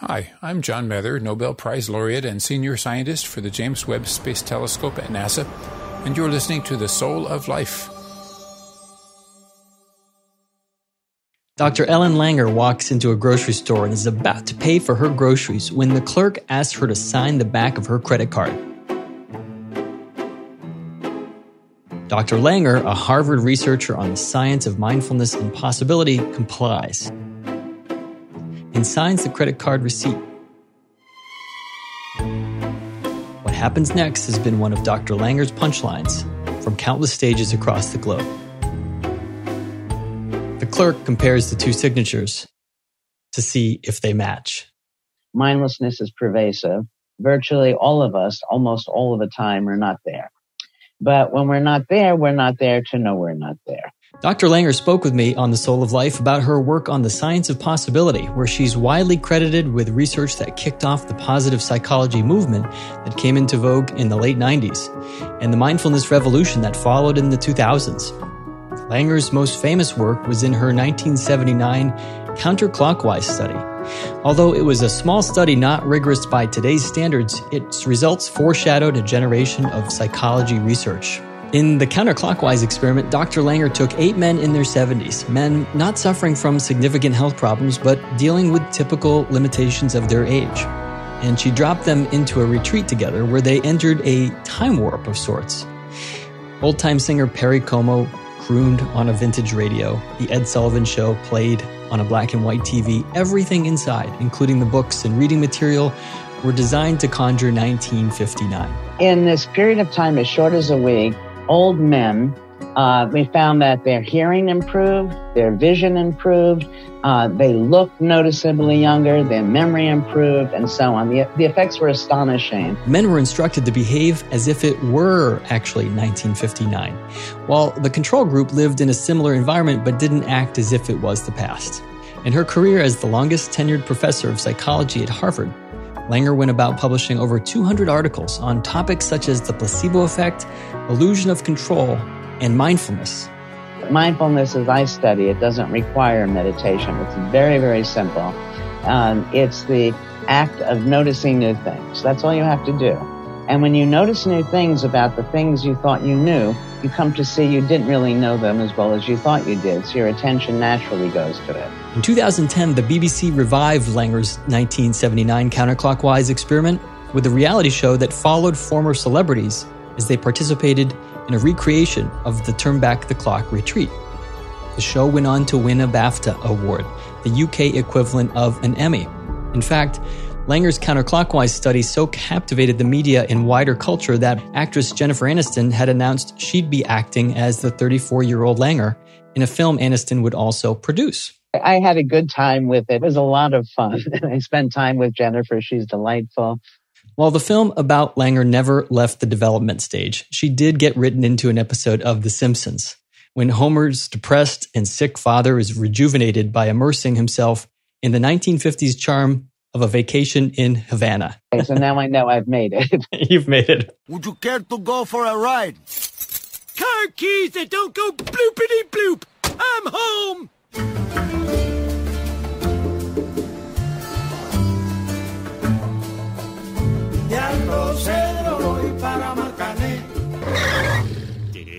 Hi, I'm John Mather, Nobel Prize laureate and senior scientist for the James Webb Space Telescope at NASA, and you're listening to The Soul of Life. Dr. Ellen Langer walks into a grocery store and is about to pay for her groceries when the clerk asks her to sign the back of her credit card. Dr. Langer, a Harvard researcher on the science of mindfulness and possibility, complies and signs the credit card receipt. What happens next has been one of Dr. Langer's punchlines from countless stages across the globe. The clerk compares the two signatures to see if they match. Mindlessness is pervasive. Virtually all of us, almost all of the time, are not there. But when we're not there, we're not there to know we're not there. Dr. Langer spoke with me on The Soul of Life about her work on the science of possibility, where she's widely credited with research that kicked off the positive psychology movement that came into vogue in the late 90s, and the mindfulness revolution that followed in the 2000s. Langer's most famous work was in her 1979 counterclockwise study. Although it was a small study not rigorous by today's standards, its results foreshadowed a generation of psychology research. In the counterclockwise experiment, Dr. Langer took eight men in their 70s, men not suffering from significant health problems, but dealing with typical limitations of their age. And she dropped them into a retreat together where they entered a time warp of sorts. Old time singer Perry Como crooned on a vintage radio. The Ed Sullivan Show played on a black and white TV. Everything inside, including the books and reading material, were designed to conjure 1959. In this period of time, as short as a week, old men, uh, we found that their hearing improved, their vision improved, uh, they looked noticeably younger, their memory improved, and so on. The, the effects were astonishing. Men were instructed to behave as if it were actually 1959, while the control group lived in a similar environment but didn't act as if it was the past. In her career as the longest tenured professor of psychology at Harvard, Langer went about publishing over 200 articles on topics such as the placebo effect, illusion of control, and mindfulness. Mindfulness, as I study it, doesn't require meditation. It's very, very simple. Um, it's the act of noticing new things. That's all you have to do. And when you notice new things about the things you thought you knew, you come to see you didn't really know them as well as you thought you did. So your attention naturally goes to it. In 2010, the BBC revived Langer's 1979 counterclockwise experiment with a reality show that followed former celebrities as they participated in a recreation of the Turn Back the Clock retreat. The show went on to win a BAFTA award, the UK equivalent of an Emmy. In fact, Langer's counterclockwise study so captivated the media and wider culture that actress Jennifer Aniston had announced she'd be acting as the 34 year old Langer in a film Aniston would also produce. I had a good time with it. It was a lot of fun. I spent time with Jennifer. She's delightful. While the film about Langer never left the development stage, she did get written into an episode of The Simpsons when Homer's depressed and sick father is rejuvenated by immersing himself in the 1950s charm of a vacation in Havana. Okay, so now I know I've made it. You've made it. Would you care to go for a ride? Car keys that don't go bloopity bloop. I'm home. Did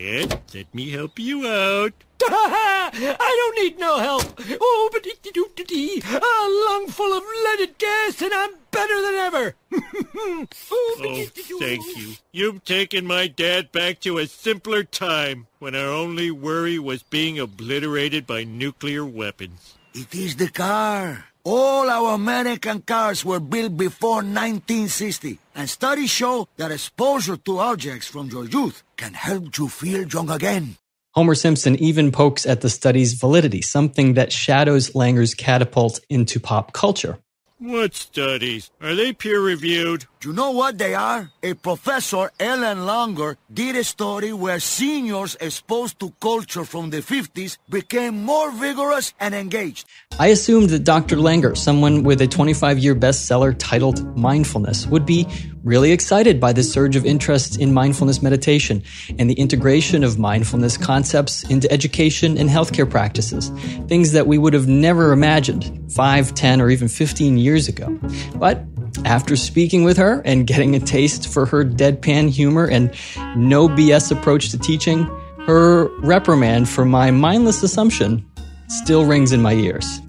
it? Let me help you out. I don't need no help. Oh, but a lung full of leaded gas, and I'm better than ever. oh, Oh, thank you. You've taken my dad back to a simpler time when our only worry was being obliterated by nuclear weapons. It is the car. All our American cars were built before 1960, and studies show that exposure to objects from your youth can help you feel young again. Homer Simpson even pokes at the study's validity, something that shadows Langer's catapult into pop culture. What studies? Are they peer reviewed? You know what they are? A professor, Ellen Langer, did a study where seniors exposed to culture from the 50s became more vigorous and engaged. I assumed that Dr. Langer, someone with a 25 year bestseller titled Mindfulness, would be really excited by the surge of interest in mindfulness meditation and the integration of mindfulness concepts into education and healthcare practices, things that we would have never imagined 5, 10, or even 15 years ago. But after speaking with her and getting a taste for her deadpan humor and no BS approach to teaching, her reprimand for my mindless assumption still rings in my ears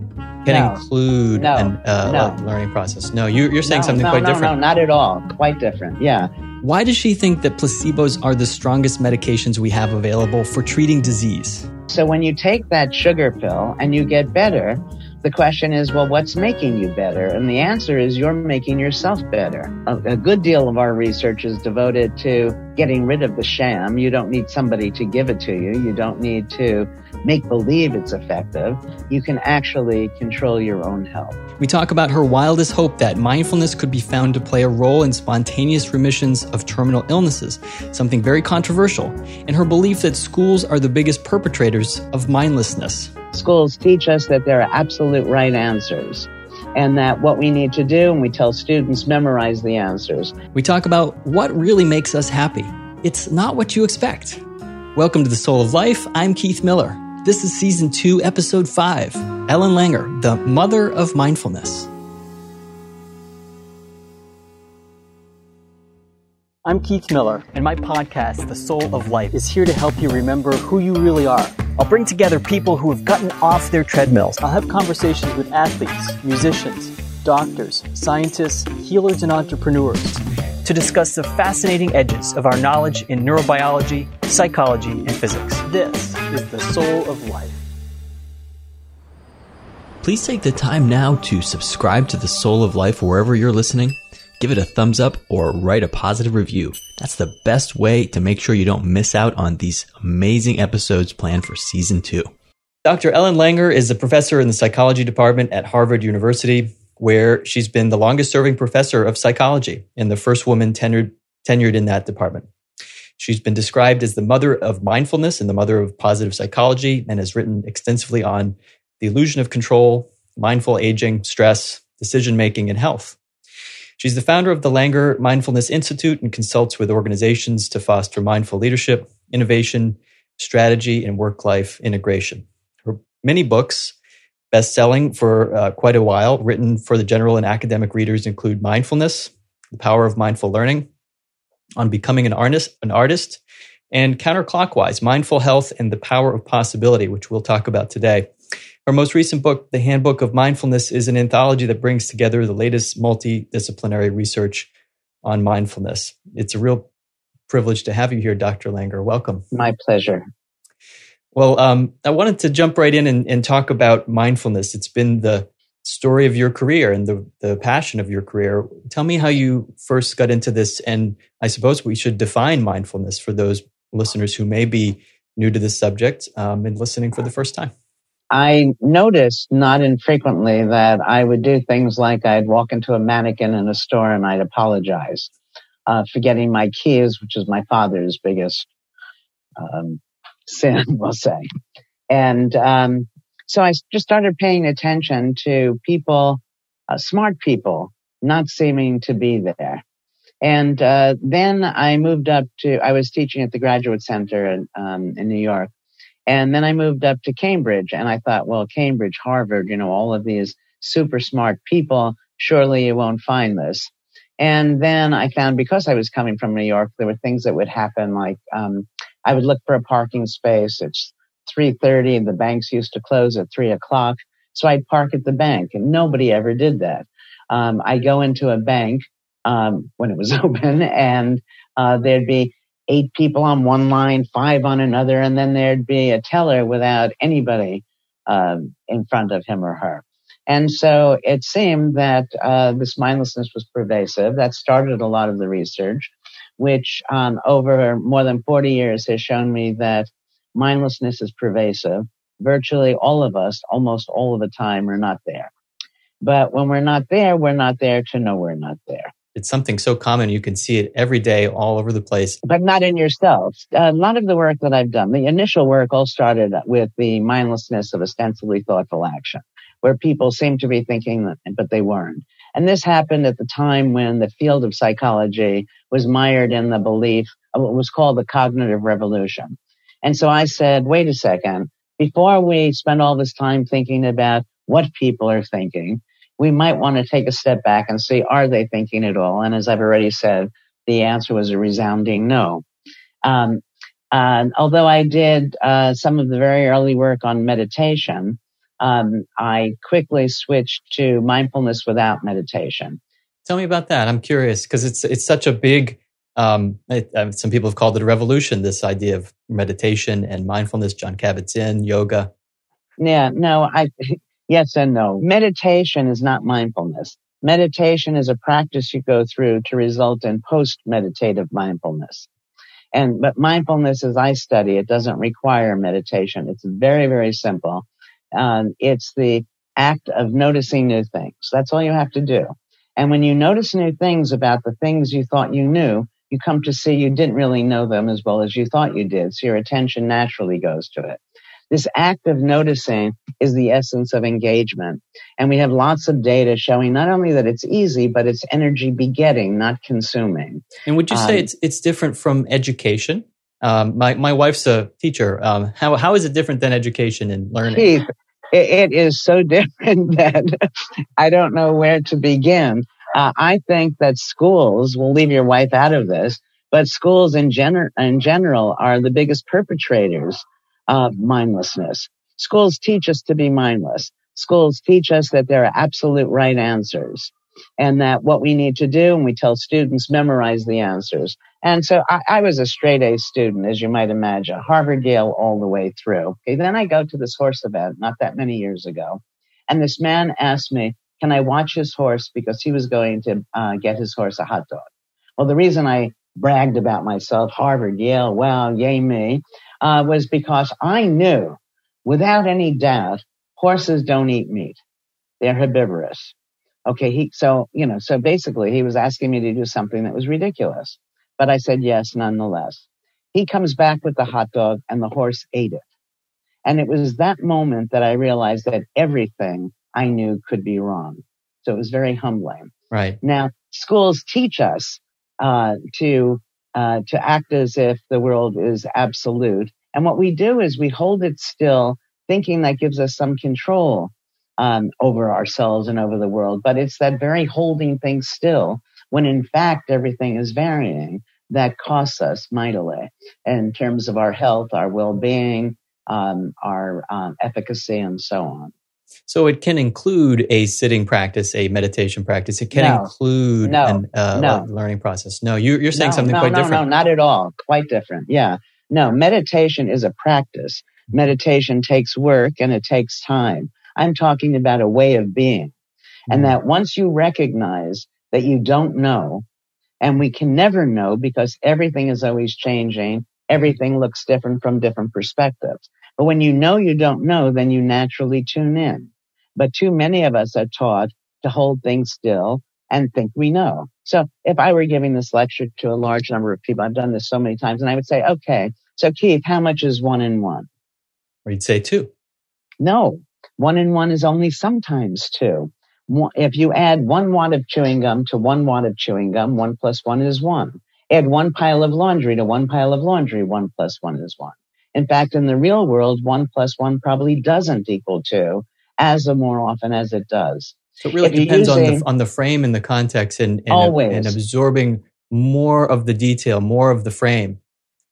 can no. include no. an uh, no. learning process. No, you, are saying something quite different. No, not at all. Quite different. Yeah. Why does she think that placebos are the strongest medications we have available for treating disease? So when you take that sugar pill and you get better, the question is, well, what's making you better? And the answer is you're making yourself better. A, a, good deal of our research is devoted to getting rid of the sham. You don't need somebody to give it to you. You don't need to make believe it's effective, you can actually control your own health. We talk about her wildest hope that mindfulness could be found to play a role in spontaneous remissions of terminal illnesses, something very controversial, and her belief that schools are the biggest perpetrators of mindlessness. Schools teach us that there are absolute right answers and that what we need to do, and we tell students, memorize the answers. We talk about what really makes us happy. It's not what you expect. Welcome to the Soul of Life. I'm Keith Miller. This is season two, episode five Ellen Langer, the mother of mindfulness. I'm Keith Miller, and my podcast, The Soul of Life, is here to help you remember who you really are. I'll bring together people who have gotten off their treadmills. I'll have conversations with athletes, musicians, doctors, scientists, healers, and entrepreneurs to discuss the fascinating edges of our knowledge in neurobiology, psychology, and physics. This is the soul of life. Please take the time now to subscribe to the Soul of Life wherever you're listening. Give it a thumbs up or write a positive review. That's the best way to make sure you don't miss out on these amazing episodes planned for season two. Dr. Ellen Langer is a professor in the psychology department at Harvard University where she's been the longest serving professor of psychology and the first woman tenured, tenured in that department. She's been described as the mother of mindfulness and the mother of positive psychology and has written extensively on the illusion of control, mindful aging, stress, decision making, and health. She's the founder of the Langer Mindfulness Institute and consults with organizations to foster mindful leadership, innovation, strategy, and work life integration. Her many books best-selling for uh, quite a while, written for the general and academic readers include Mindfulness, The Power of Mindful Learning, on becoming an artist, an artist, and counterclockwise, Mindful Health and the Power of Possibility, which we'll talk about today. Her most recent book, The Handbook of Mindfulness, is an anthology that brings together the latest multidisciplinary research on mindfulness. It's a real privilege to have you here, Dr. Langer. Welcome. My pleasure. Well, um, I wanted to jump right in and, and, talk about mindfulness. It's been the story of your career and the, the passion of your career. Tell me how you first got into this. And I suppose we should define mindfulness for those listeners who may be new to this subject um, and listening for the first time. I noticed not infrequently that I would do things like I'd walk into a mannequin in a store and I'd apologize, uh, forgetting my keys, which is my father's biggest um, sin, we'll say. And um, so I just started paying attention to people, uh, smart people, not seeming to be there. And uh, then I moved up to, I was teaching at the Graduate Center in, um, in New York. And then I moved up to Cambridge and I thought, well, Cambridge, Harvard, you know, all of these super smart people, surely you won't find this. And then I found because I was coming from New York, there were things that would happen like um, I would look for a parking space. It's 3.30 and the banks used to close at 3 o'clock. So I'd park at the bank and nobody ever did that. Um, I go into a bank um, when it was open and uh, there'd be eight people on one line, five on another, and then there'd be a teller without anybody um, in front of him or her. And so it seemed that uh, this mindlessness was pervasive. That started a lot of the research which um, over more than 40 years has shown me that mindlessness is pervasive. Virtually all of us, almost all of the time, are not there. But when we're not there, we're not there to know we're not there. It's something so common. You can see it every day all over the place. But not in yourself. A lot of the work that I've done, the initial work all started with the mindlessness of ostensibly thoughtful action, where people seem to be thinking, but they weren't. And this happened at the time when the field of psychology was mired in the belief of what was called the cognitive revolution. And so I said, wait a second, before we spend all this time thinking about what people are thinking, we might want to take a step back and see, are they thinking at all? And as I've already said, the answer was a resounding no. Um, although I did uh, some of the very early work on meditation, um, I quickly switched to mindfulness without meditation. Tell me about that. I'm curious because it's it's such a big. Um, it, uh, some people have called it a revolution. This idea of meditation and mindfulness. Jon Kabat-Zinn, yoga. Yeah, no, I yes and no. Meditation is not mindfulness. Meditation is a practice you go through to result in post meditative mindfulness. And, but mindfulness as I study, it doesn't require meditation. It's very, very simple. Um, it's the act of noticing new things. That's all you have to do. And when you notice new things about the things you thought you knew, you come to see you didn't really know them as well as you thought you did. So your attention naturally goes to it. This act of noticing is the essence of engagement. And we have lots of data showing not only that it's easy, but it's energy begetting, not consuming. And would you say um, it's, it's different from education? Um, my, my wife's a teacher. Um, how, how is it different than education and learning? Keith, it, it is so different that I don't know where to begin. Uh, I think that schools, we'll leave your wife out of this, but schools in, gener- in general are the biggest perpetrators of mindlessness. Schools teach us to be mindless. Schools teach us that there are absolute right answers and that what we need to do, and we tell students memorize the answers. And so I, I, was a straight A student, as you might imagine, Harvard, Yale, all the way through. Okay, then I go to this horse event not that many years ago, and this man asked me, "Can I watch his horse?" Because he was going to uh, get his horse a hot dog. Well, the reason I bragged about myself, Harvard, Yale, well, yay me, uh, was because I knew without any doubt horses don't eat meat. They're herbivorous. Okay. He, so, you know, so basically he was asking me to do something that was ridiculous, but I said yes nonetheless. He comes back with the hot dog and the horse ate it. And it was that moment that I realized that everything I knew could be wrong. So it was very humbling. Right. Now, schools teach us uh, to uh, to act as if the world is absolute. And what we do is we hold it still, thinking that gives us some control um, over ourselves and over the world. But it's that very holding things still when in fact everything is varying that costs us mightily in terms of our health, our well-being, um, our um, efficacy, and so on. So it can include a sitting practice, a meditation practice. It can no, include no, an uh, no. learning process. No, you, are saying no, something quite no, different. No, not at all. Quite different. Yeah. No, meditation is a practice. Meditation takes work and it takes time. I'm talking about a way of being. And mm-hmm. that once you recognize that you don't know, and we can never know because everything is always changing, everything looks different from different perspectives. But when you know you don't know, then you naturally tune in. But too many of us are taught to hold things still and think we know. So if I were giving this lecture to a large number of people, I've done this so many times, and I would say, okay, so Keith, how much is one in one? Or you'd say two. No, one in one is only sometimes two. If you add one wad of chewing gum to one wad of chewing gum, one plus one is one. Add one pile of laundry to one pile of laundry, one plus one is one. In fact, in the real world, one plus one probably doesn't equal two as more often as it does. So it really if depends using, on the on the frame and the context and, and, always. and absorbing more of the detail, more of the frame.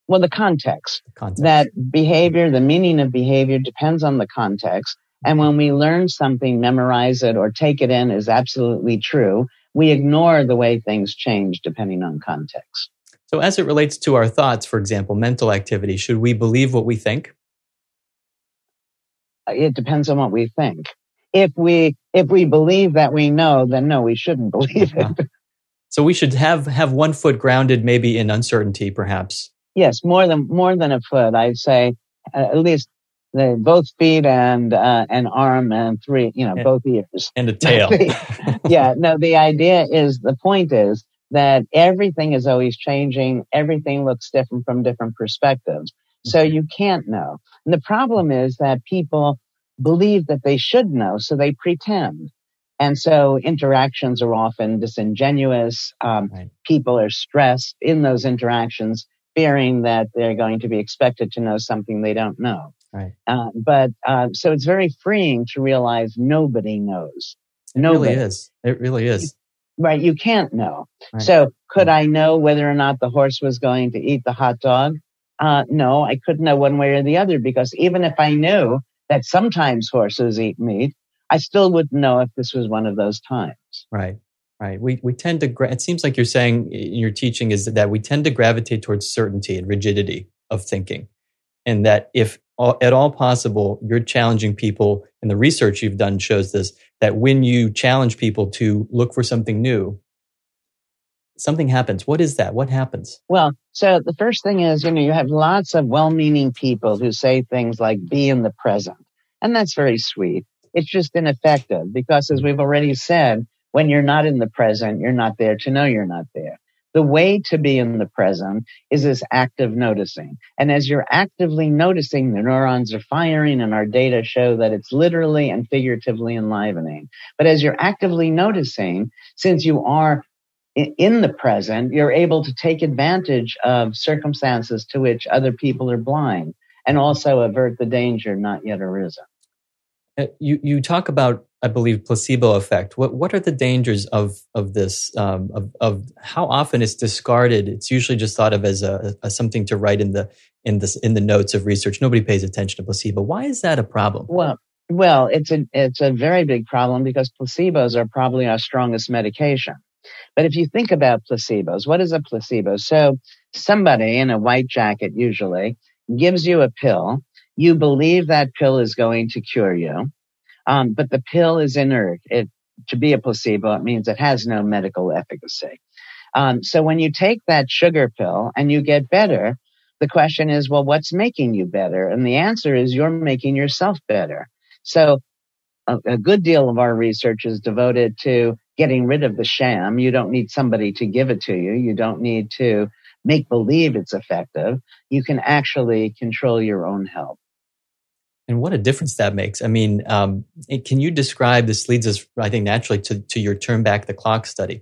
Well, the context. the context. That behavior, the meaning of behavior depends on the context. And when we learn something, memorize it or take it in is absolutely true. We ignore the way things change depending on context. So, as it relates to our thoughts, for example, mental activity, should we believe what we think? It depends on what we think. If we if we believe that we know, then no, we shouldn't believe it. So we should have have one foot grounded, maybe in uncertainty, perhaps. Yes, more than more than a foot, I'd say uh, at least the, both feet and uh, an arm and three, you know, and, both ears and a tail. yeah, no. The idea is the point is that everything is always changing. Everything looks different from different perspectives. So you can't know. And the problem is that people believe that they should know, so they pretend. And so interactions are often disingenuous. Um, right. People are stressed in those interactions, fearing that they're going to be expected to know something they don't know. Right. Uh, but uh, so it's very freeing to realize nobody knows. It nobody. really is. It really is. Right. You can't know. Right. So could I know whether or not the horse was going to eat the hot dog? Uh, no, I couldn't know one way or the other because even if I knew that sometimes horses eat meat, I still wouldn't know if this was one of those times. Right. Right. We, we tend to, it seems like you're saying in your teaching is that we tend to gravitate towards certainty and rigidity of thinking. And that if all, at all possible, you're challenging people, and the research you've done shows this, that when you challenge people to look for something new, something happens. What is that? What happens? Well, so the first thing is, you know, you have lots of well meaning people who say things like be in the present. And that's very sweet. It's just ineffective because as we've already said, when you're not in the present, you're not there to know you're not there. The way to be in the present is this active noticing. And as you're actively noticing, the neurons are firing and our data show that it's literally and figuratively enlivening. But as you're actively noticing, since you are in the present, you're able to take advantage of circumstances to which other people are blind and also avert the danger not yet arisen. Uh, you you talk about, I believe, placebo effect. What what are the dangers of of this? Um, of of how often it's discarded? It's usually just thought of as a, a something to write in the in this in the notes of research. Nobody pays attention to placebo. Why is that a problem? Well, well, it's a it's a very big problem because placebos are probably our strongest medication. But if you think about placebos, what is a placebo? So somebody in a white jacket usually gives you a pill you believe that pill is going to cure you, um, but the pill is inert. It, to be a placebo, it means it has no medical efficacy. Um, so when you take that sugar pill and you get better, the question is, well, what's making you better? And the answer is you're making yourself better. So a, a good deal of our research is devoted to getting rid of the sham. You don't need somebody to give it to you. You don't need to make believe it's effective. You can actually control your own health. And what a difference that makes. I mean, um, can you describe this leads us, I think, naturally to, to your turn back the clock study?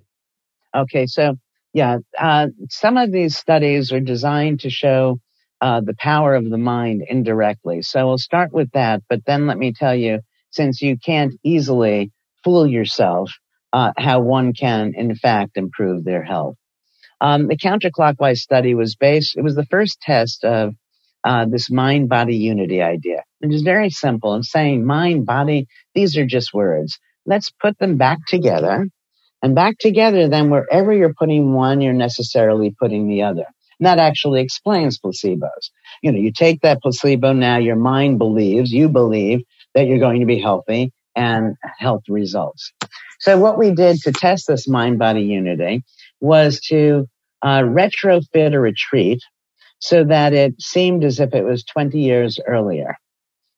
Okay, so yeah, uh, some of these studies are designed to show uh, the power of the mind indirectly. So we'll start with that, but then let me tell you, since you can't easily fool yourself, uh, how one can, in fact, improve their health. Um, the counterclockwise study was based, it was the first test of uh, this mind body unity idea. It is very simple and saying mind body, these are just words. Let's put them back together and back together. Then wherever you're putting one, you're necessarily putting the other. And that actually explains placebos. You know, you take that placebo now, your mind believes, you believe that you're going to be healthy and health results. So what we did to test this mind body unity was to uh, retrofit a retreat so that it seemed as if it was 20 years earlier.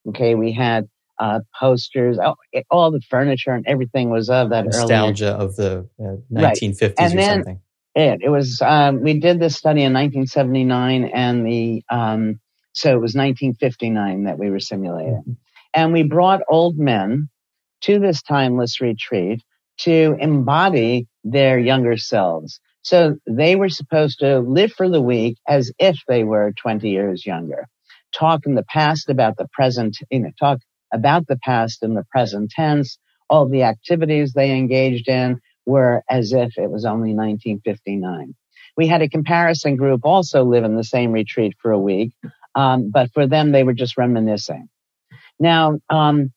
Okay, we had uh, posters, oh, it, all the furniture and everything was of that nostalgia earlier. of the uh, 1950s right. and or then something. It it was um, we did this study in 1979, and the um, so it was 1959 that we were simulating, mm-hmm. and we brought old men to this timeless retreat to embody their younger selves. So they were supposed to live for the week as if they were 20 years younger. Talk in the past about the present, you know, talk about the past in the present tense. All the activities they engaged in were as if it was only 1959. We had a comparison group also live in the same retreat for a week, um, but for them they were just reminiscing. Now, um,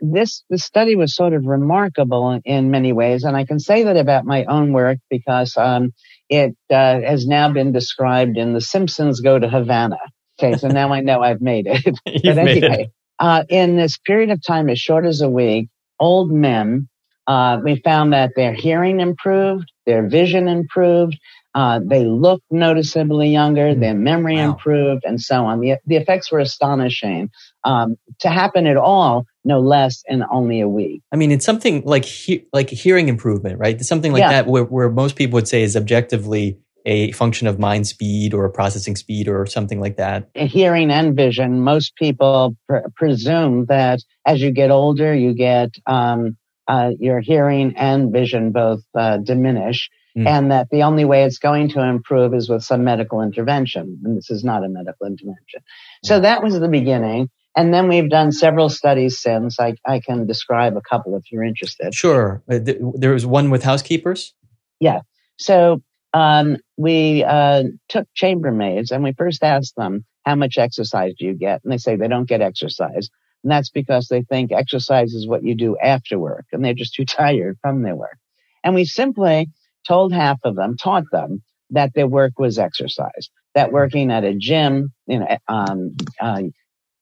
this the study was sort of remarkable in many ways, and I can say that about my own work because um, it uh, has now been described in The Simpsons Go to Havana. Okay, so now I know I've made it. but anyway, it. Uh, in this period of time, as short as a week, old men, uh, we found that their hearing improved, their vision improved, uh, they looked noticeably younger, their memory wow. improved, and so on. The, the effects were astonishing. Um, to happen at all, no less in only a week. I mean, it's something like he- like hearing improvement, right? It's something like yeah. that where, where most people would say is objectively a function of mind speed or processing speed or something like that. Hearing and vision, most people pr- presume that as you get older, you get um, uh, your hearing and vision both uh, diminish, mm. and that the only way it's going to improve is with some medical intervention. And this is not a medical intervention. So that was the beginning. And then we've done several studies since. I, I can describe a couple if you're interested. Sure. Uh, there was one with housekeepers? Yeah. So um, we uh, took chambermaids and we first asked them, how much exercise do you get? And they say they don't get exercise. And that's because they think exercise is what you do after work and they're just too tired from their work. And we simply told half of them, taught them that their work was exercise, that working at a gym, you know, um, uh,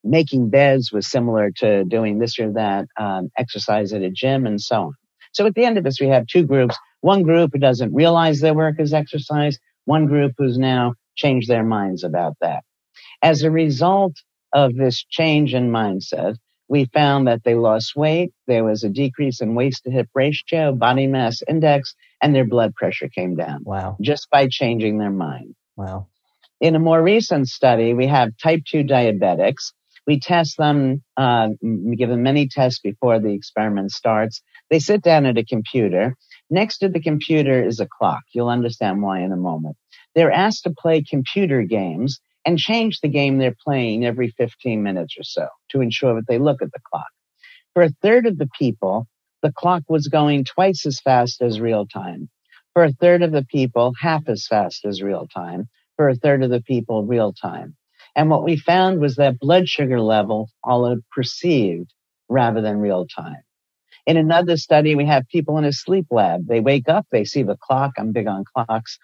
making beds was similar to doing this or that um, exercise at a gym and so on. So at the end of this, we have two groups. One group who doesn't realize their work is exercise. One group who's now changed their minds about that. As a result of this change in mindset, we found that they lost weight. There was a decrease in waist to hip ratio, body mass index, and their blood pressure came down. Wow. Just by changing their mind. Wow. In a more recent study, we have type 2 diabetics we test them, uh, give them many tests before the experiment starts. They sit down at a computer. Next to the computer is a clock. You'll understand why in a moment. They're asked to play computer games and change the game they're playing every 15 minutes or so to ensure that they look at the clock. For a third of the people, the clock was going twice as fast as real time. For a third of the people, half as fast as real time. For a third of the people, real time. And what we found was that blood sugar level followed perceived rather than real time. In another study, we have people in a sleep lab. They wake up, they see the clock. I'm big on clocks.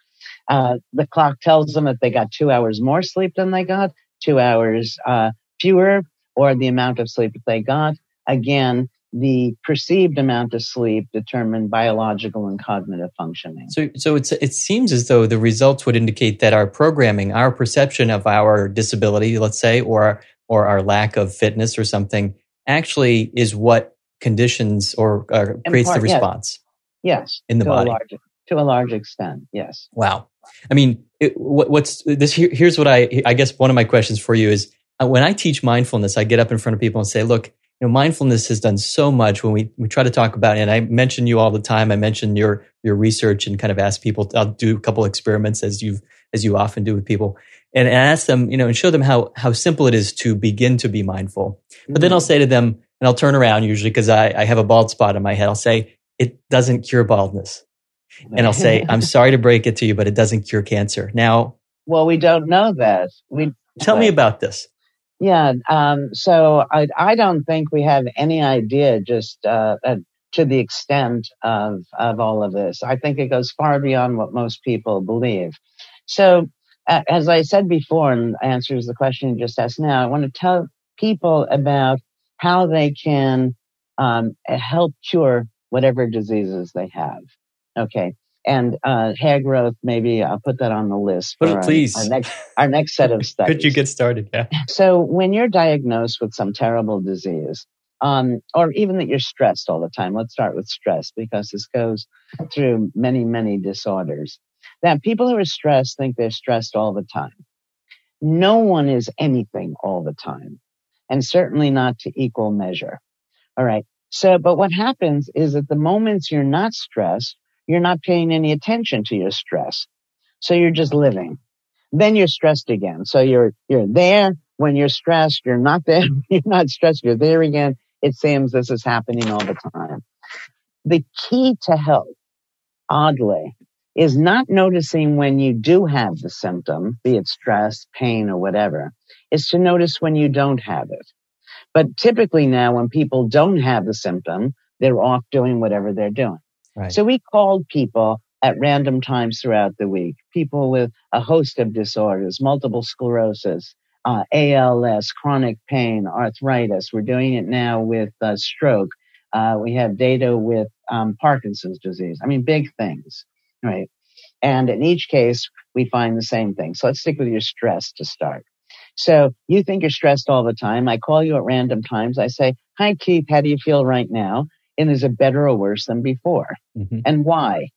Uh, the clock tells them that they got two hours more sleep than they got, two hours uh, fewer, or the amount of sleep that they got. Again, the perceived amount of sleep determine biological and cognitive functioning. So, so it's, it seems as though the results would indicate that our programming, our perception of our disability, let's say, or or our lack of fitness or something, actually is what conditions or uh, creates part, the response. Yes, yes in the to body a large, to a large extent. Yes. Wow. I mean, it, what, what's this? Here, here's what I I guess one of my questions for you is uh, when I teach mindfulness, I get up in front of people and say, look you know, mindfulness has done so much when we, we try to talk about it. And I mention you all the time. I mention your, your research and kind of ask people, I'll do a couple experiments as you as you often do with people and ask them, you know, and show them how, how simple it is to begin to be mindful. But then mm-hmm. I'll say to them, and I'll turn around usually because I, I have a bald spot on my head. I'll say, it doesn't cure baldness. And I'll say, I'm sorry to break it to you, but it doesn't cure cancer. Now, well, we don't know that. We tell me about this. Yeah. Um, so I, I don't think we have any idea just, uh, uh, to the extent of, of all of this. I think it goes far beyond what most people believe. So, uh, as I said before, and answers the question you just asked now, I want to tell people about how they can, um, help cure whatever diseases they have. Okay and uh, hair growth. Maybe I'll put that on the list. For our, please. Our next, our next set of studies. Could you get started? Yeah. So when you're diagnosed with some terrible disease, um, or even that you're stressed all the time. Let's start with stress because this goes through many, many disorders. That people who are stressed think they're stressed all the time. No one is anything all the time, and certainly not to equal measure. All right. So, but what happens is that the moments you're not stressed, you're not paying any attention to your stress. So you're just living. Then you're stressed again. So you're, you're there when you're stressed. You're not there. You're not stressed. You're there again. It seems this is happening all the time. The key to health, oddly, is not noticing when you do have the symptom, be it stress, pain, or whatever, is to notice when you don't have it. But typically now when people don't have the symptom, they're off doing whatever they're doing. Right. So we called people at random times throughout the week, people with a host of disorders, multiple sclerosis, uh, ALS, chronic pain, arthritis. We're doing it now with uh, stroke. Uh, we have data with um, Parkinson's disease. I mean, big things, right? And in each case, we find the same thing. So let's stick with your stress to start. So you think you're stressed all the time. I call you at random times. I say, hi, Keith. How do you feel right now? And is it better or worse than before? Mm-hmm. And why?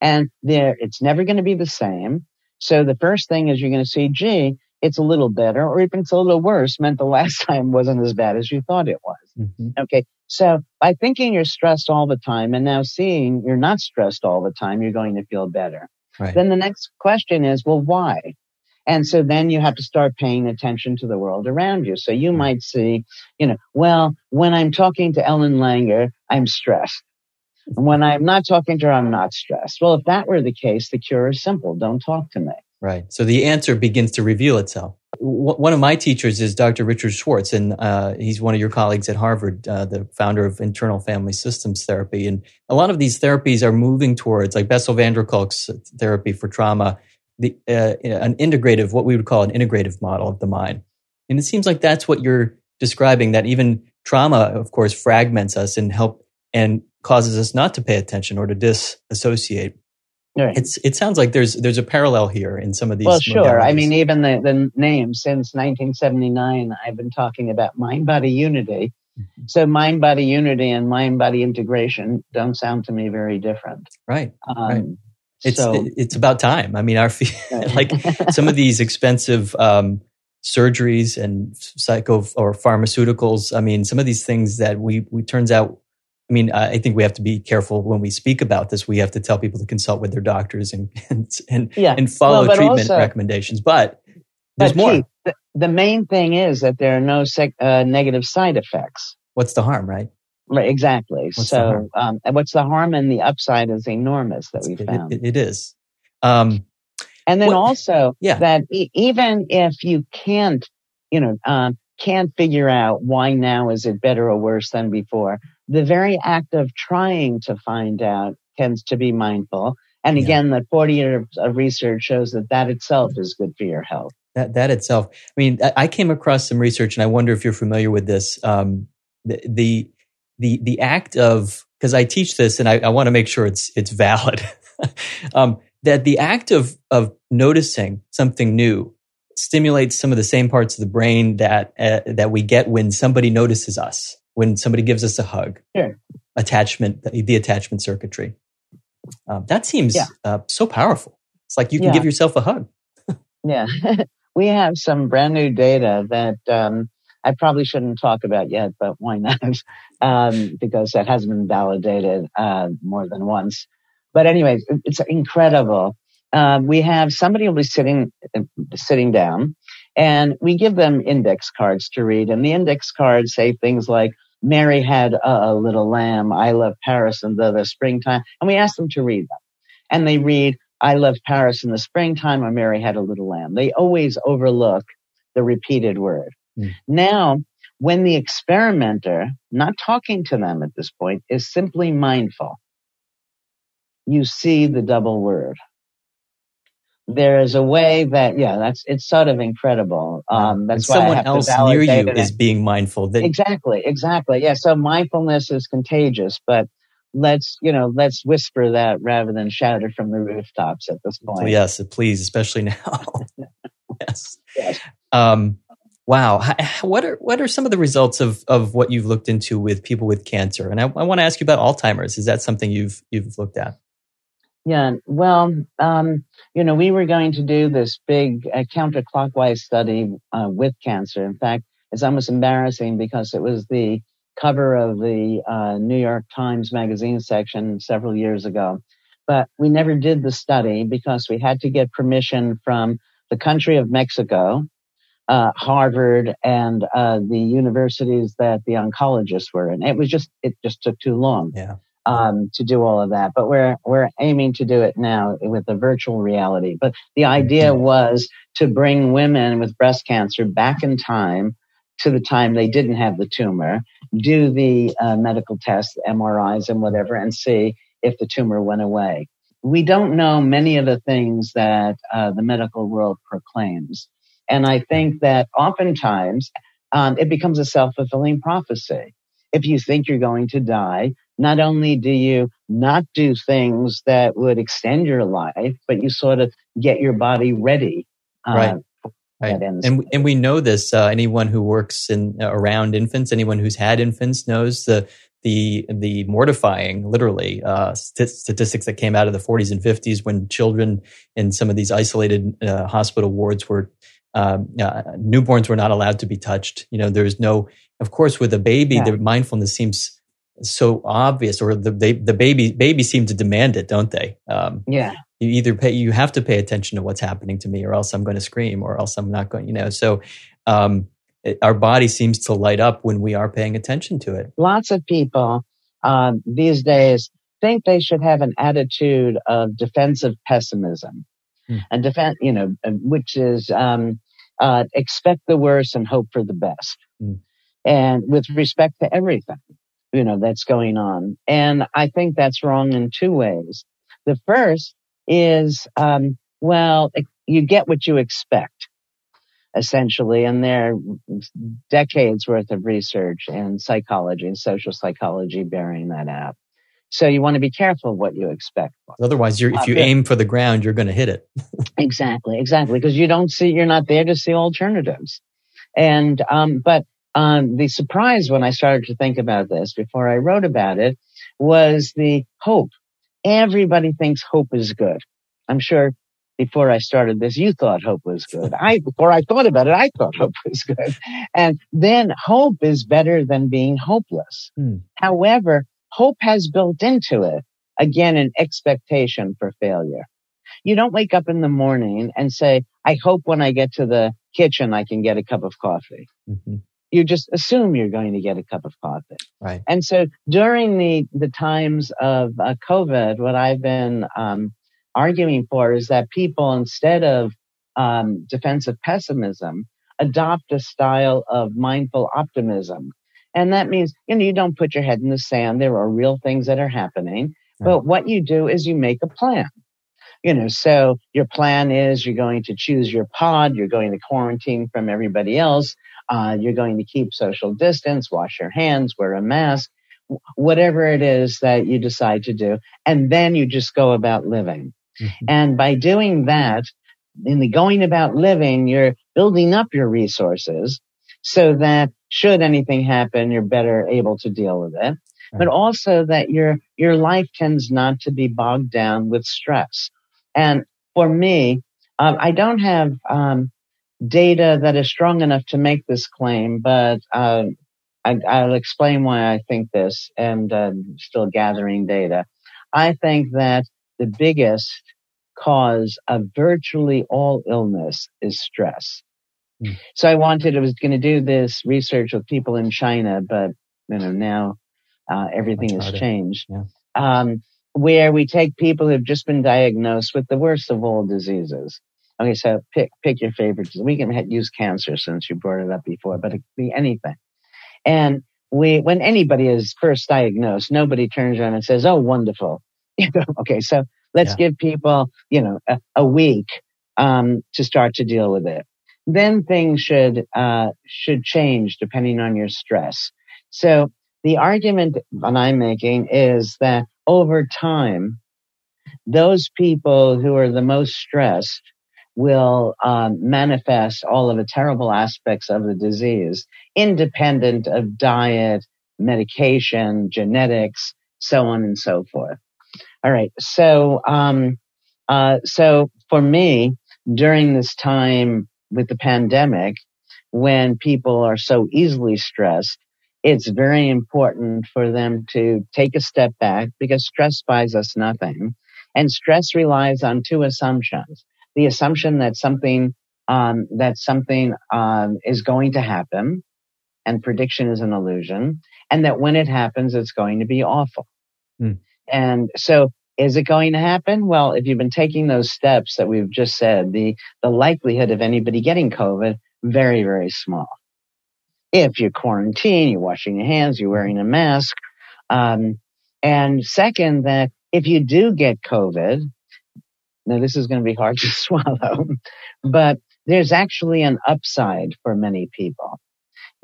And there, it's never going to be the same. So the first thing is you're going to see, gee, it's a little better, or even it's a little worse, meant the last time wasn't as bad as you thought it was. Mm-hmm. Okay. So by thinking you're stressed all the time and now seeing you're not stressed all the time, you're going to feel better. Right. Then the next question is, well, why? And so then you have to start paying attention to the world around you. So you might see, you know, well, when I'm talking to Ellen Langer, I'm stressed. When I'm not talking to her, I'm not stressed. Well, if that were the case, the cure is simple. Don't talk to me. Right. So the answer begins to reveal itself. One of my teachers is Dr. Richard Schwartz, and uh, he's one of your colleagues at Harvard, uh, the founder of internal family systems therapy. And a lot of these therapies are moving towards, like Bessel van der Kolk's therapy for trauma, the, uh, an integrative, what we would call an integrative model of the mind. And it seems like that's what you're describing. That even trauma, of course, fragments us and help and causes us not to pay attention or to disassociate Right. it's it sounds like there's there's a parallel here in some of these Well, sure. I mean, even the, the name since 1979, I've been talking about mind body unity. Mm-hmm. So mind body unity and mind body integration don't sound to me very different. right Um, Right. It's so, it's about time i mean our like some of these expensive um surgeries and psycho or pharmaceuticals i mean some of these things that we we turns out I mean, I think we have to be careful when we speak about this. We have to tell people to consult with their doctors and and and, Yeah. and follow Well, treatment also- recommendations. But there's but more. Keith, the, the main thing is that there are no sec, uh, negative side effects. What's the harm, right? Right, exactly. What's so, um, and what's the harm and the upside is enormous that we found. it- it is. Um, And then also Yeah. that e- even if you can't, you know, um, can't figure out why now is it better or worse than before, the very act of trying to find out tends to be mindful. And Yeah. again, the 40 years of research shows that that itself is good for your health. that that itself. I mean, I, I came across some research, and I wonder if you're familiar with this. Um, the the the the act of because I teach this, and I, I want to make sure it's it's valid. um, that the act of of noticing something new stimulates some of the same parts of the brain that uh, that we get when somebody notices us, when somebody gives us a hug. Sure. Attachment, the, the attachment circuitry. Um, that seems Yeah. uh, so powerful. It's like you can Yeah. give yourself a hug. Yeah. we have some brand new data that, um, I probably shouldn't talk about yet, but why not? Um, because that hasn't been validated, uh, more than once. But anyways, it- it's incredible. Um, we have somebody will be sitting, sitting down and we give them index cards to read and the index cards say things like, Mary had a, little lamb. I love Paris in the, the springtime. And we ask them to read them and they read, I love Paris in the springtime or Mary had a little lamb. They always overlook the repeated word. Hmm. Now, when the experimenter, not talking to them at this point, is simply mindful, you see the double word. There is a way that, yeah, that's, it's sort of incredible. Um, that's why someone else near you is being mindful. That Exactly, exactly. Yeah. So mindfulness is contagious, but let's, you know, let's whisper that rather than shout it from the rooftops at this point. yes, please, especially now. yes. Yes. Um, wow. What are what are some of the results of of what you've looked into with people with cancer? And I, I want to ask you about Alzheimer's. Is that something you've you've looked at? Yeah. Well, um, you know, we were going to do this big uh, counterclockwise study uh, with cancer. In fact, it's almost embarrassing because it was the cover of the uh, New York Times magazine section several years ago. But we never did the study because we had to get permission from the country of Mexico, uh, Harvard, and uh, the universities that the oncologists were in. It was just it just took too long Yeah. um, to do all of that. But we're we're aiming to do it now with a virtual reality. But the idea was to bring women with breast cancer back in time to the time they didn't have the tumor, do the uh, medical tests, MRIs, and whatever, and see if the tumor went away. We don't know many of the things that uh, the medical world proclaims, and I think that oftentimes um, it becomes a self fulfilling prophecy. If you think you're going to die, not only do you not do things that would extend your life, but you sort of get your body ready. uh, Right. Right. And and we know this. Uh, anyone who works in uh, around infants, anyone who's had infants knows the the the mortifying, literally, uh, st- statistics that came out of the 40s and 50s when children in some of these isolated uh, hospital wards were Um, uh, newborns were not allowed to be touched. You know, there's no, of course, with a baby, yeah. the mindfulness seems so obvious, or the they, the baby babies seem to demand it, don't they? Um, yeah. You either pay, you have to pay attention to what's happening to me, or else I'm going to scream, or else I'm not going. You know, so um, it, our body seems to light up when we are paying attention to it. Lots of people uh, these days think they should have an attitude of defensive pessimism, hmm. and defend, you know, which is um, uh, expect the worst and hope for the best, hmm. and with respect to everything you know, that's going on. And I think that's wrong in two ways. The first is, um, well, you get what you expect, essentially, and there are decades worth of research in psychology and social psychology bearing that out. So you want to be careful of what you expect. Otherwise, if you uh, aim for the ground, you're going to hit it. exactly, exactly, because you don't see, you're not there to see alternatives. And, um, but um, the surprise when I started to think about this before I wrote about it was the hope. Everybody thinks hope is good. I'm sure before I started this, you thought hope was good. I, before I thought about it, I thought hope was good. And then hope is better than being hopeless. Hmm. However, hope has built into it, again, an expectation for failure. You don't wake up in the morning and say, I hope when I get to the kitchen, I can get a cup of coffee. Mm-hmm you just assume you're going to get a cup of coffee. Right. And so during the, the times of uh, COVID, what I've been um, arguing for is that people, instead of um, defensive pessimism, adopt a style of mindful optimism. And that means, you know, you don't put your head in the sand. There are real things that are happening. But what you do is you make a plan. You know, so your plan is you're going to choose your pod, you're going to quarantine from everybody else, uh, you're going to keep social distance, wash your hands, wear a mask, whatever it is that you decide to do. And then you just go about living. Mm-hmm. And by doing that, in the going about living, you're building up your resources so that should anything happen, you're better able to deal with it. But also that your, your life tends not to be bogged down with stress. And for me, um, I don't have, um, data that is strong enough to make this claim, but uh, I, will explain why I think this and uh, still gathering data. I think that the biggest cause of virtually all illness is stress. Mm. So I wanted, I was going to do this research with people in China, but you know, now uh, everything has changed. Yeah. Um, where we take people who've just been diagnosed with the worst of all diseases, Okay, so pick pick your favorite. We can use cancer since you brought it up before, but it could be anything. And we, when anybody is first diagnosed, nobody turns around and says, "Oh, wonderful." You know, okay, so let's yeah. give people, you know, a, a week um, to start to deal with it. Then things should uh, should change depending on your stress. So the argument that I'm making is that over time, those people who are the most stressed will um, manifest all of the terrible aspects of the disease, independent of diet, medication, genetics, so on and so forth. All right. So, um, uh, so for me, during this time with the pandemic, when people are so easily stressed, it's very important for them to take a step back because stress buys us nothing. And stress relies on two assumptions the assumption that something um, that something um, is going to happen, and prediction is an illusion, and that when it happens, it's going to be awful. Hmm. And so, is it going to happen? Well, if you've been taking those steps that we've just said, the the likelihood of anybody getting COVID very very small. If you quarantine, you're washing your hands, you're wearing a mask, um, and second, that if you do get COVID, now, this is going to be hard to swallow, but there's actually an upside for many people.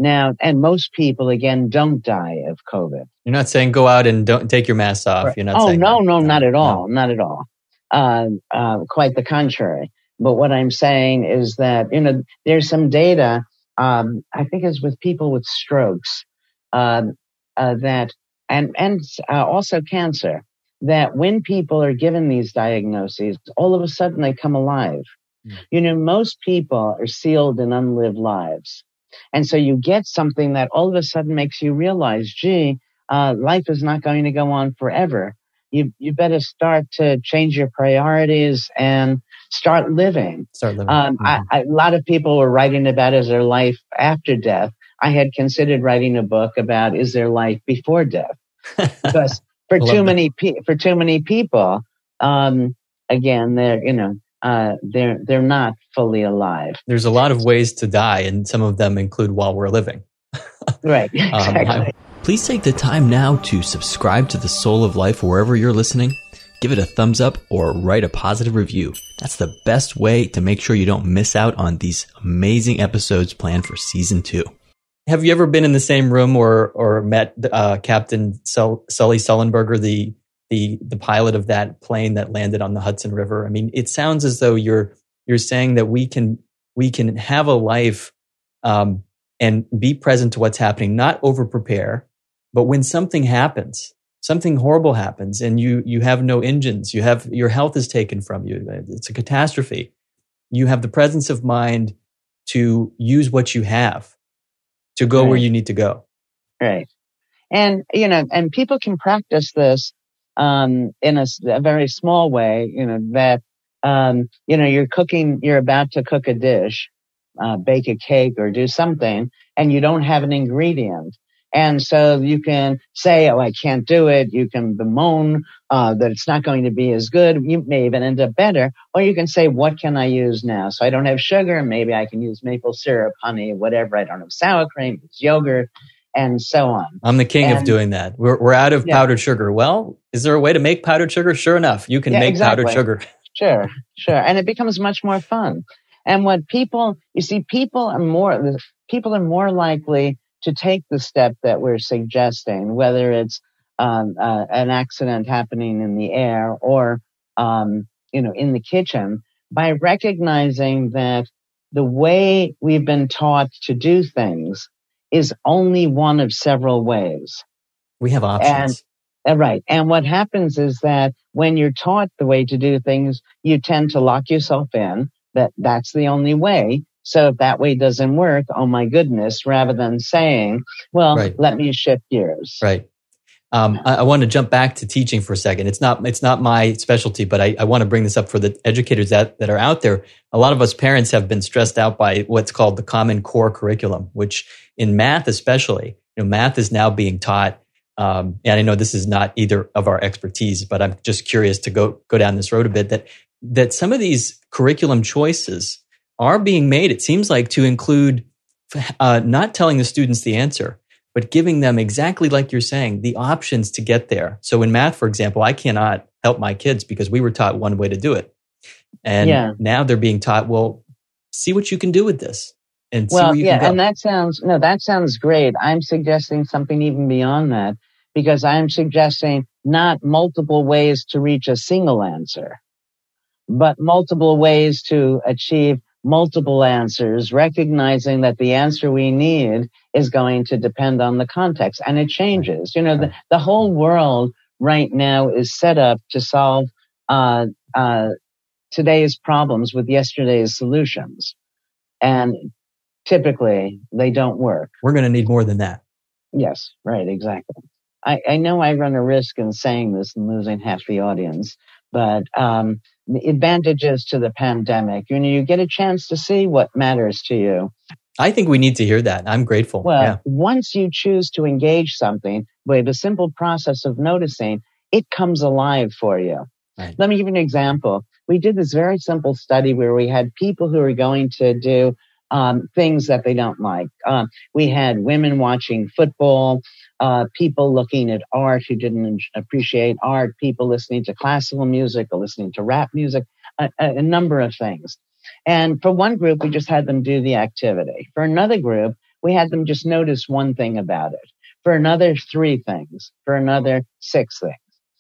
Now, and most people, again, don't die of COVID. You're not saying go out and don't take your mask off. You're not oh, no, that. no, not at all. No. Not at all. Uh, uh, quite the contrary. But what I'm saying is that, you know, there's some data, um, I think it's with people with strokes, um, uh, that, and, and uh, also cancer, that when people are given these diagnoses, all of a sudden they come alive. Mm. You know, most people are sealed in unlived lives. And so you get something that all of a sudden makes you realize, gee, uh, life is not going to go on forever. You, you better start to change your priorities and start living. Start living. Um, mm-hmm. I, I, a lot of people were writing about is there life after death. I had considered writing a book about is there life before death because for too many pe- for too many people, um, again, they're you know uh, they're they're not fully alive. There's a lot of ways to die, and some of them include while we're living. right. Exactly. Um, please take the time now to subscribe to the Soul of Life wherever you're listening. Give it a thumbs up or write a positive review. That's the best way to make sure you don't miss out on these amazing episodes planned for season two. Have you ever been in the same room or or met uh, Captain Sully Sullenberger, the the the pilot of that plane that landed on the Hudson River? I mean, it sounds as though you're you're saying that we can we can have a life um, and be present to what's happening, not over prepare, but when something happens, something horrible happens, and you you have no engines, you have your health is taken from you. It's a catastrophe. You have the presence of mind to use what you have to go right. where you need to go. Right. And, you know, and people can practice this, um, in a, a very small way, you know, that, um, you know, you're cooking, you're about to cook a dish, uh, bake a cake or do something and you don't have an ingredient. And so you can say, oh, I can't do it. You can bemoan uh, that it's not going to be as good. You may even end up better. Or you can say, what can I use now? So I don't have sugar. Maybe I can use maple syrup, honey, whatever. I don't have sour cream. It's yogurt and so on. I'm the king and, of doing that. We're, we're out of yeah. powdered sugar. Well, is there a way to make powdered sugar? Sure enough, you can yeah, make exactly. powdered sugar. Sure, sure. And it becomes much more fun. And what people, you see, people are more, people are more likely to take the step that we're suggesting, whether it's um, uh, an accident happening in the air or um, you know in the kitchen, by recognizing that the way we've been taught to do things is only one of several ways. We have options. And, uh, right. And what happens is that when you're taught the way to do things, you tend to lock yourself in that that's the only way. So if that way doesn't work, oh my goodness, rather than saying, well, right. let me shift gears. Right. Um, I, I, want to jump back to teaching for a second. It's not it's not my specialty, but I, I, want to bring this up for the educators that, that are out there. A lot of us parents have been stressed out by what's called the Common Core curriculum, which in math especially, you know, math is now being taught. Um, and I know this is not either of our expertise, but I'm just curious to go go down this road a bit. That that some of these curriculum choices are being made, it seems like, to include uh, not telling the students the answer, but giving them exactly like you're saying, the options to get there. So in math, for example, I cannot help my kids because we were taught one way to do it. And yeah. now they're being taught, well, see what you can do with this. And well, yeah, and that sounds, no, that sounds great. I'm suggesting something even beyond that because I'm suggesting not multiple ways to reach a single answer, but multiple ways to achieve multiple answers, recognizing that the answer we need is going to depend on the context and it changes. You know, the, the whole world right now is set up to solve, uh, uh, today's problems with yesterday's solutions. And typically they don't work. We're going to need more than that. Yes, right, exactly. I, I know I run a risk in saying this and losing half the audience, but um, advantages to the pandemic. You know, you get a chance to see what matters to you. I think we need to hear that. I'm grateful. Well, yeah. once you choose to engage something with a simple process of noticing, it comes alive for you. Right. Let me give you an example. We did this very simple study where we had people who were going to do um, things that they don't like. Uh, we had women watching football, uh, people looking at art who didn't appreciate art, people listening to classical music or listening to rap music, a, a number of things. And for one group, we just had them do the activity. For another group, we had them just notice one thing about it. For another, three things. For another, six things.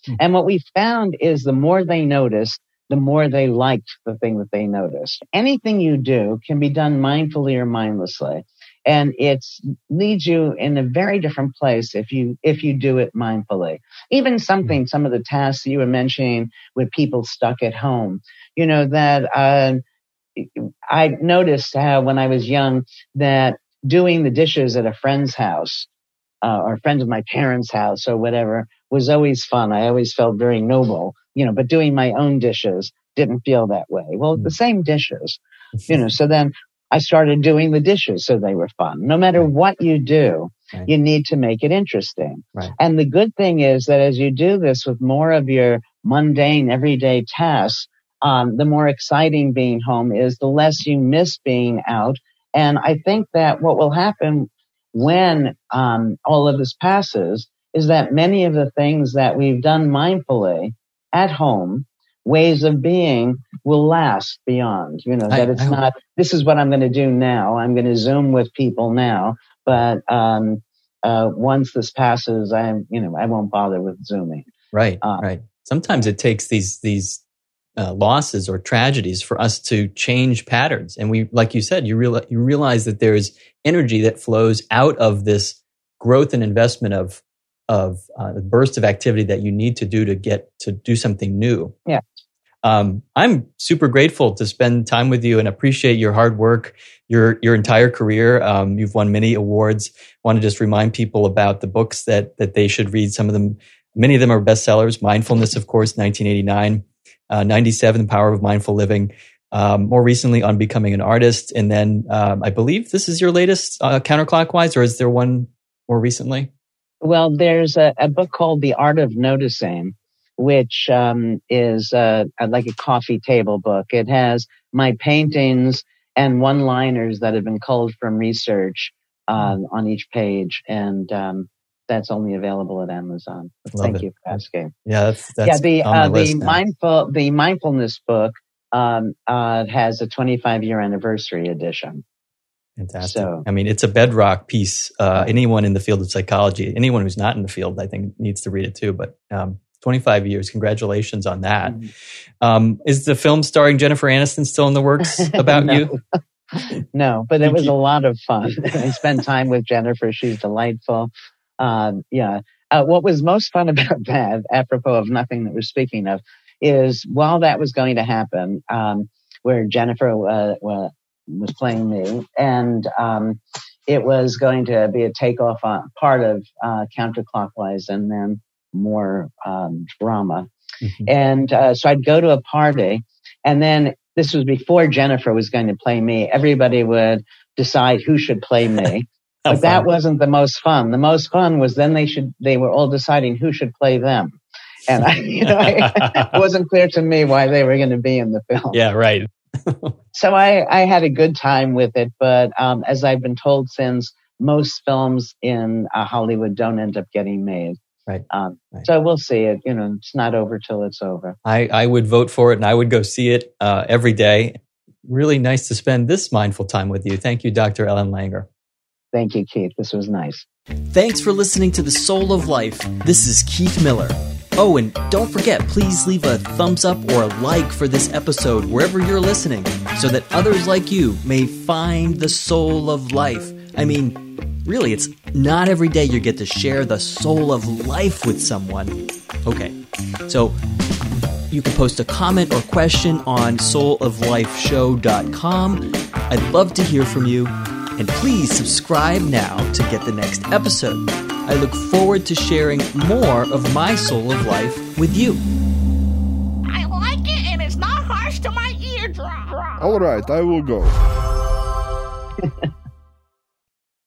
Mm-hmm. And what we found is the more they noticed, the more they liked the thing that they noticed. Anything you do can be done mindfully or mindlessly. And it leads you in a very different place if you, if you do it mindfully. Even something, some of the tasks you were mentioning with people stuck at home, you know, that, uh, I noticed how when I was young that doing the dishes at a friend's house uh, or a friend of my parents' house or whatever was always fun. I always felt very noble, you know, but doing my own dishes didn't feel that way. Well, the same dishes, you know, so then I started doing the dishes so they were fun. No matter what you do, right. you need to make it interesting. Right. And the good thing is that as you do this with more of your mundane everyday tasks, um, the more exciting being home is, the less you miss being out. And I think that what will happen when um, all of this passes is that many of the things that we've done mindfully at home, ways of being, will last beyond. You know, that I, it's I not, this is what I'm going to do now. I'm going to Zoom with people now. But um, uh, once this passes, I'm, you know, I won't bother with Zooming. Right, um, right. Sometimes it takes these these uh, losses or tragedies for us to change patterns. And we, like you said, you, real, you realize that there's energy that flows out of this growth and investment of of uh, the burst of activity that you need to do to get to do something new. Yeah. Um, I'm super grateful to spend time with you and appreciate your hard work, your your entire career. Um, you've won many awards. Want to just remind people about the books that that they should read. Some of them, many of them are bestsellers. Mindfulness, of course, 1989 uh, 97, The Power of Mindful Living. Um, more recently on becoming an artist. And then um, I believe this is your latest uh, counterclockwise, or is there one more recently? Well, there's a, a book called The Art of Noticing, which um, is uh, like a coffee table book. It has my paintings and one liners that have been culled from research uh, on each page. And um, that's only available at Amazon. Thank it. you for asking. Yeah, that's, that's yeah. The uh, the mindful the mindfulness book um, uh, has a 25 year anniversary edition. Fantastic. So, I mean, it's a bedrock piece. Uh, anyone in the field of psychology, anyone who's not in the field, I think needs to read it too. But um, 25 years, congratulations on that. Mm-hmm. Um, is the film starring Jennifer Aniston still in the works about you? no, but it was a lot of fun. I spent time with Jennifer. She's delightful. Um, yeah. Uh, what was most fun about that, apropos of nothing that we're speaking of, is while that was going to happen, um, where Jennifer uh, was playing me, and um, it was going to be a takeoff on part of uh, counterclockwise, and then more um, drama. Mm-hmm. And uh, so I'd go to a party, and then this was before Jennifer was going to play me. Everybody would decide who should play me. but that wasn't the most fun. The most fun was then they should, they were all deciding who should play them. And I, you know, I, it wasn't clear to me why they were going to be in the film. Yeah, right. so I, I had a good time with it, but um, as I've been told since, most films in uh, Hollywood don't end up getting made. Right. Um, right. So we'll see it. You know, it's not over till it's over. I, I would vote for it and I would go see it uh, every day. Really nice to spend this mindful time with you. Thank you, Dr. Ellen Langer. Thank you, Keith. This was nice. Thanks for listening to The Soul of Life. This is Keith Miller. Oh, and don't forget, please leave a thumbs up or a like for this episode wherever you're listening so that others like you may find the soul of life. I mean, really, it's not every day you get to share the soul of life with someone. Okay, so you can post a comment or question on souloflifeshow.com. I'd love to hear from you and please subscribe now to get the next episode. I look forward to sharing more of my soul of life with you. I like it and it's not harsh to my eardrum. All right, I will go.